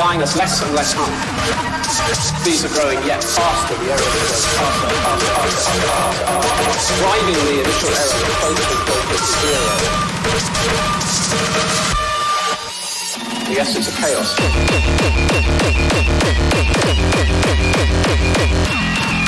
buying us less and less time. These are growing yet faster. The error is faster, faster, faster, faster, faster, driving the initial error closer and closer to zero. The essence of chaos.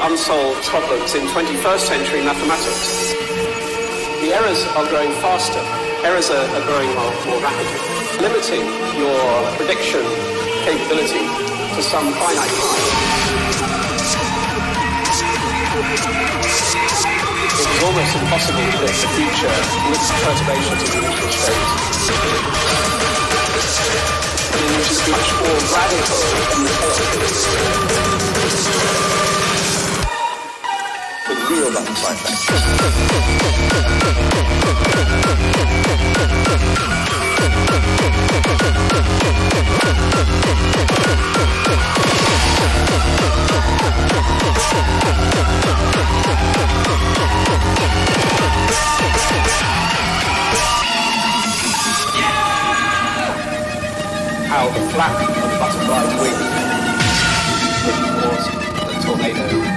unsolved problems in 21st century mathematics. The errors are growing faster. Errors are, are growing more, more rapidly, limiting your prediction capability to some finite time. It is almost impossible to predict the future with perturbations of the initial state. Which is much more radical. How the flap of the butterfly's wing cause a tornado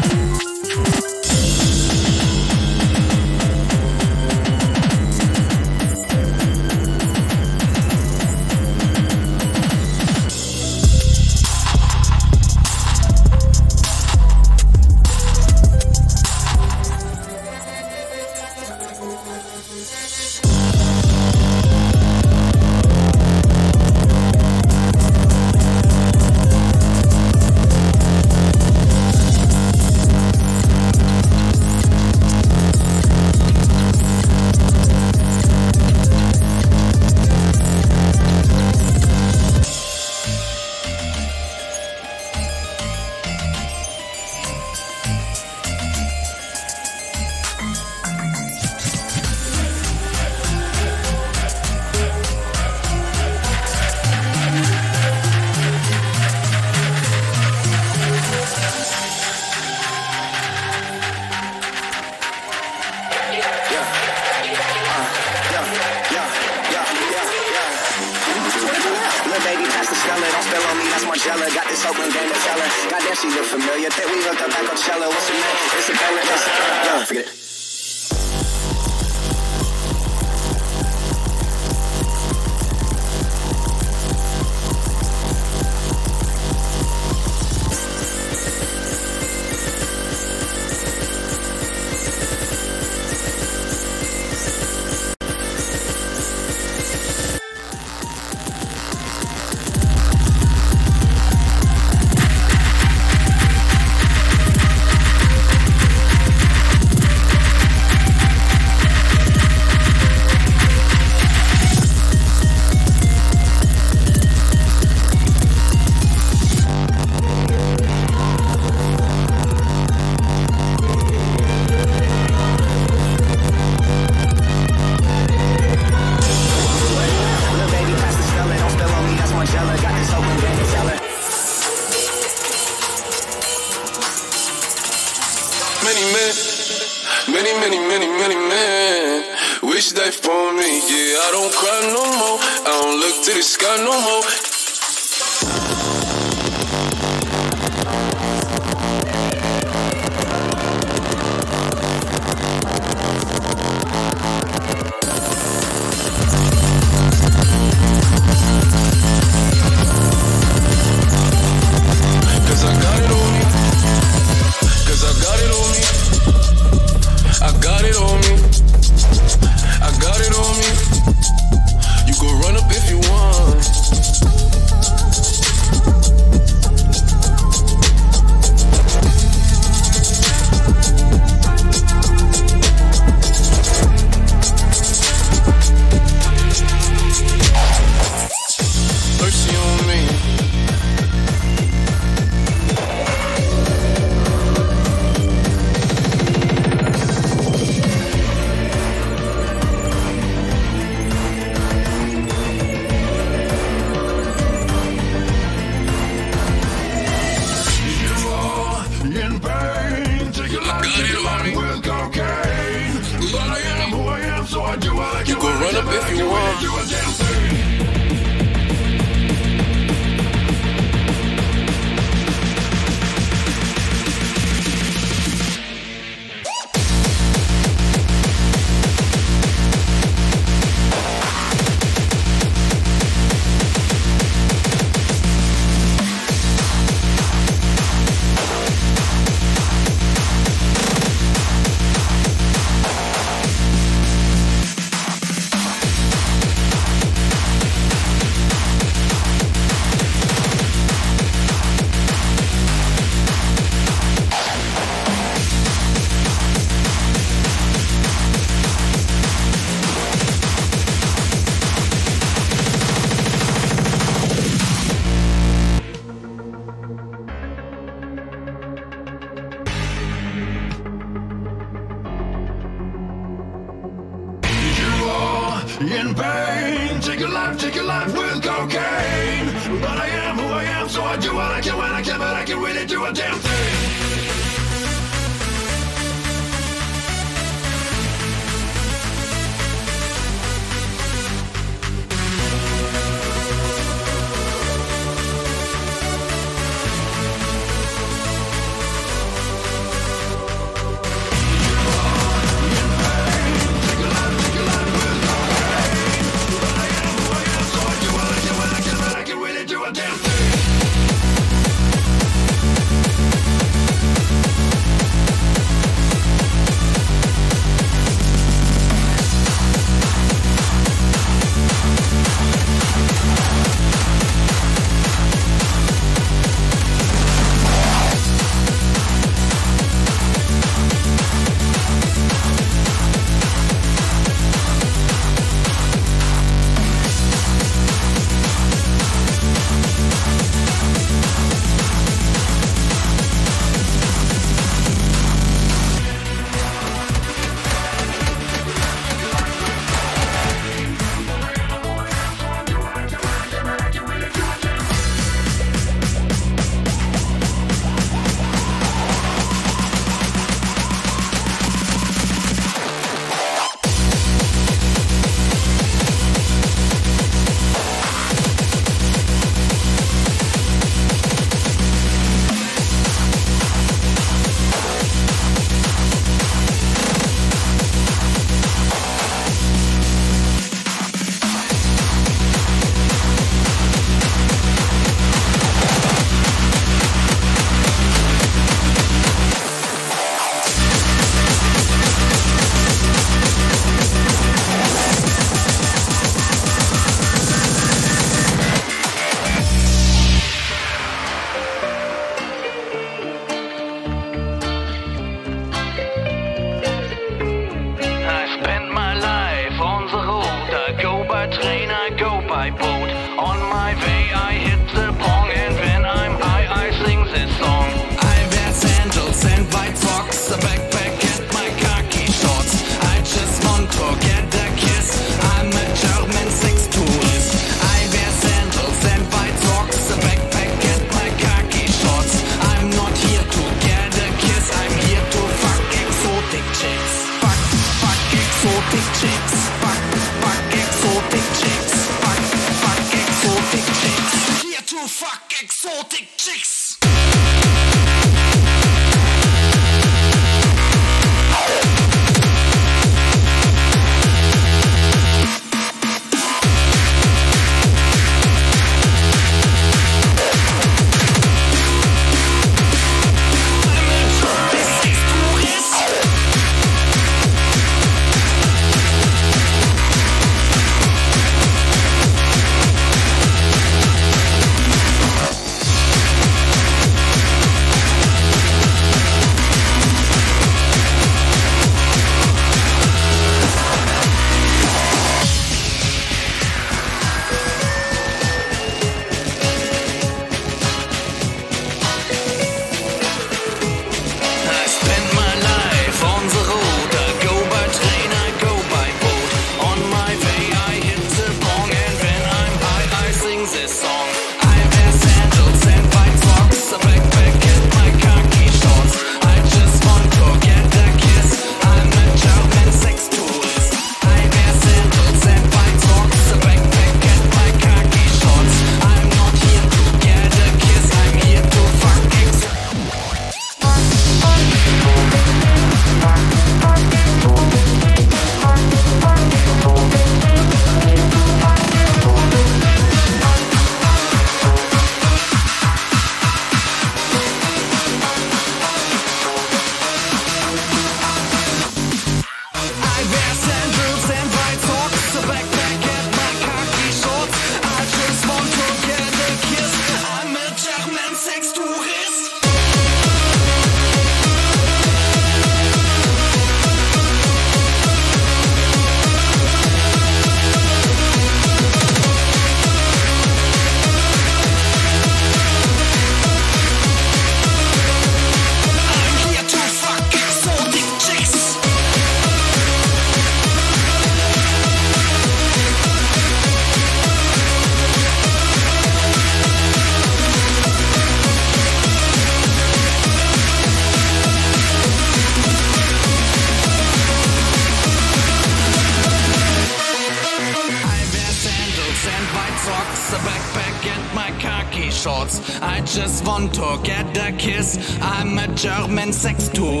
Manager, mein Sextoy.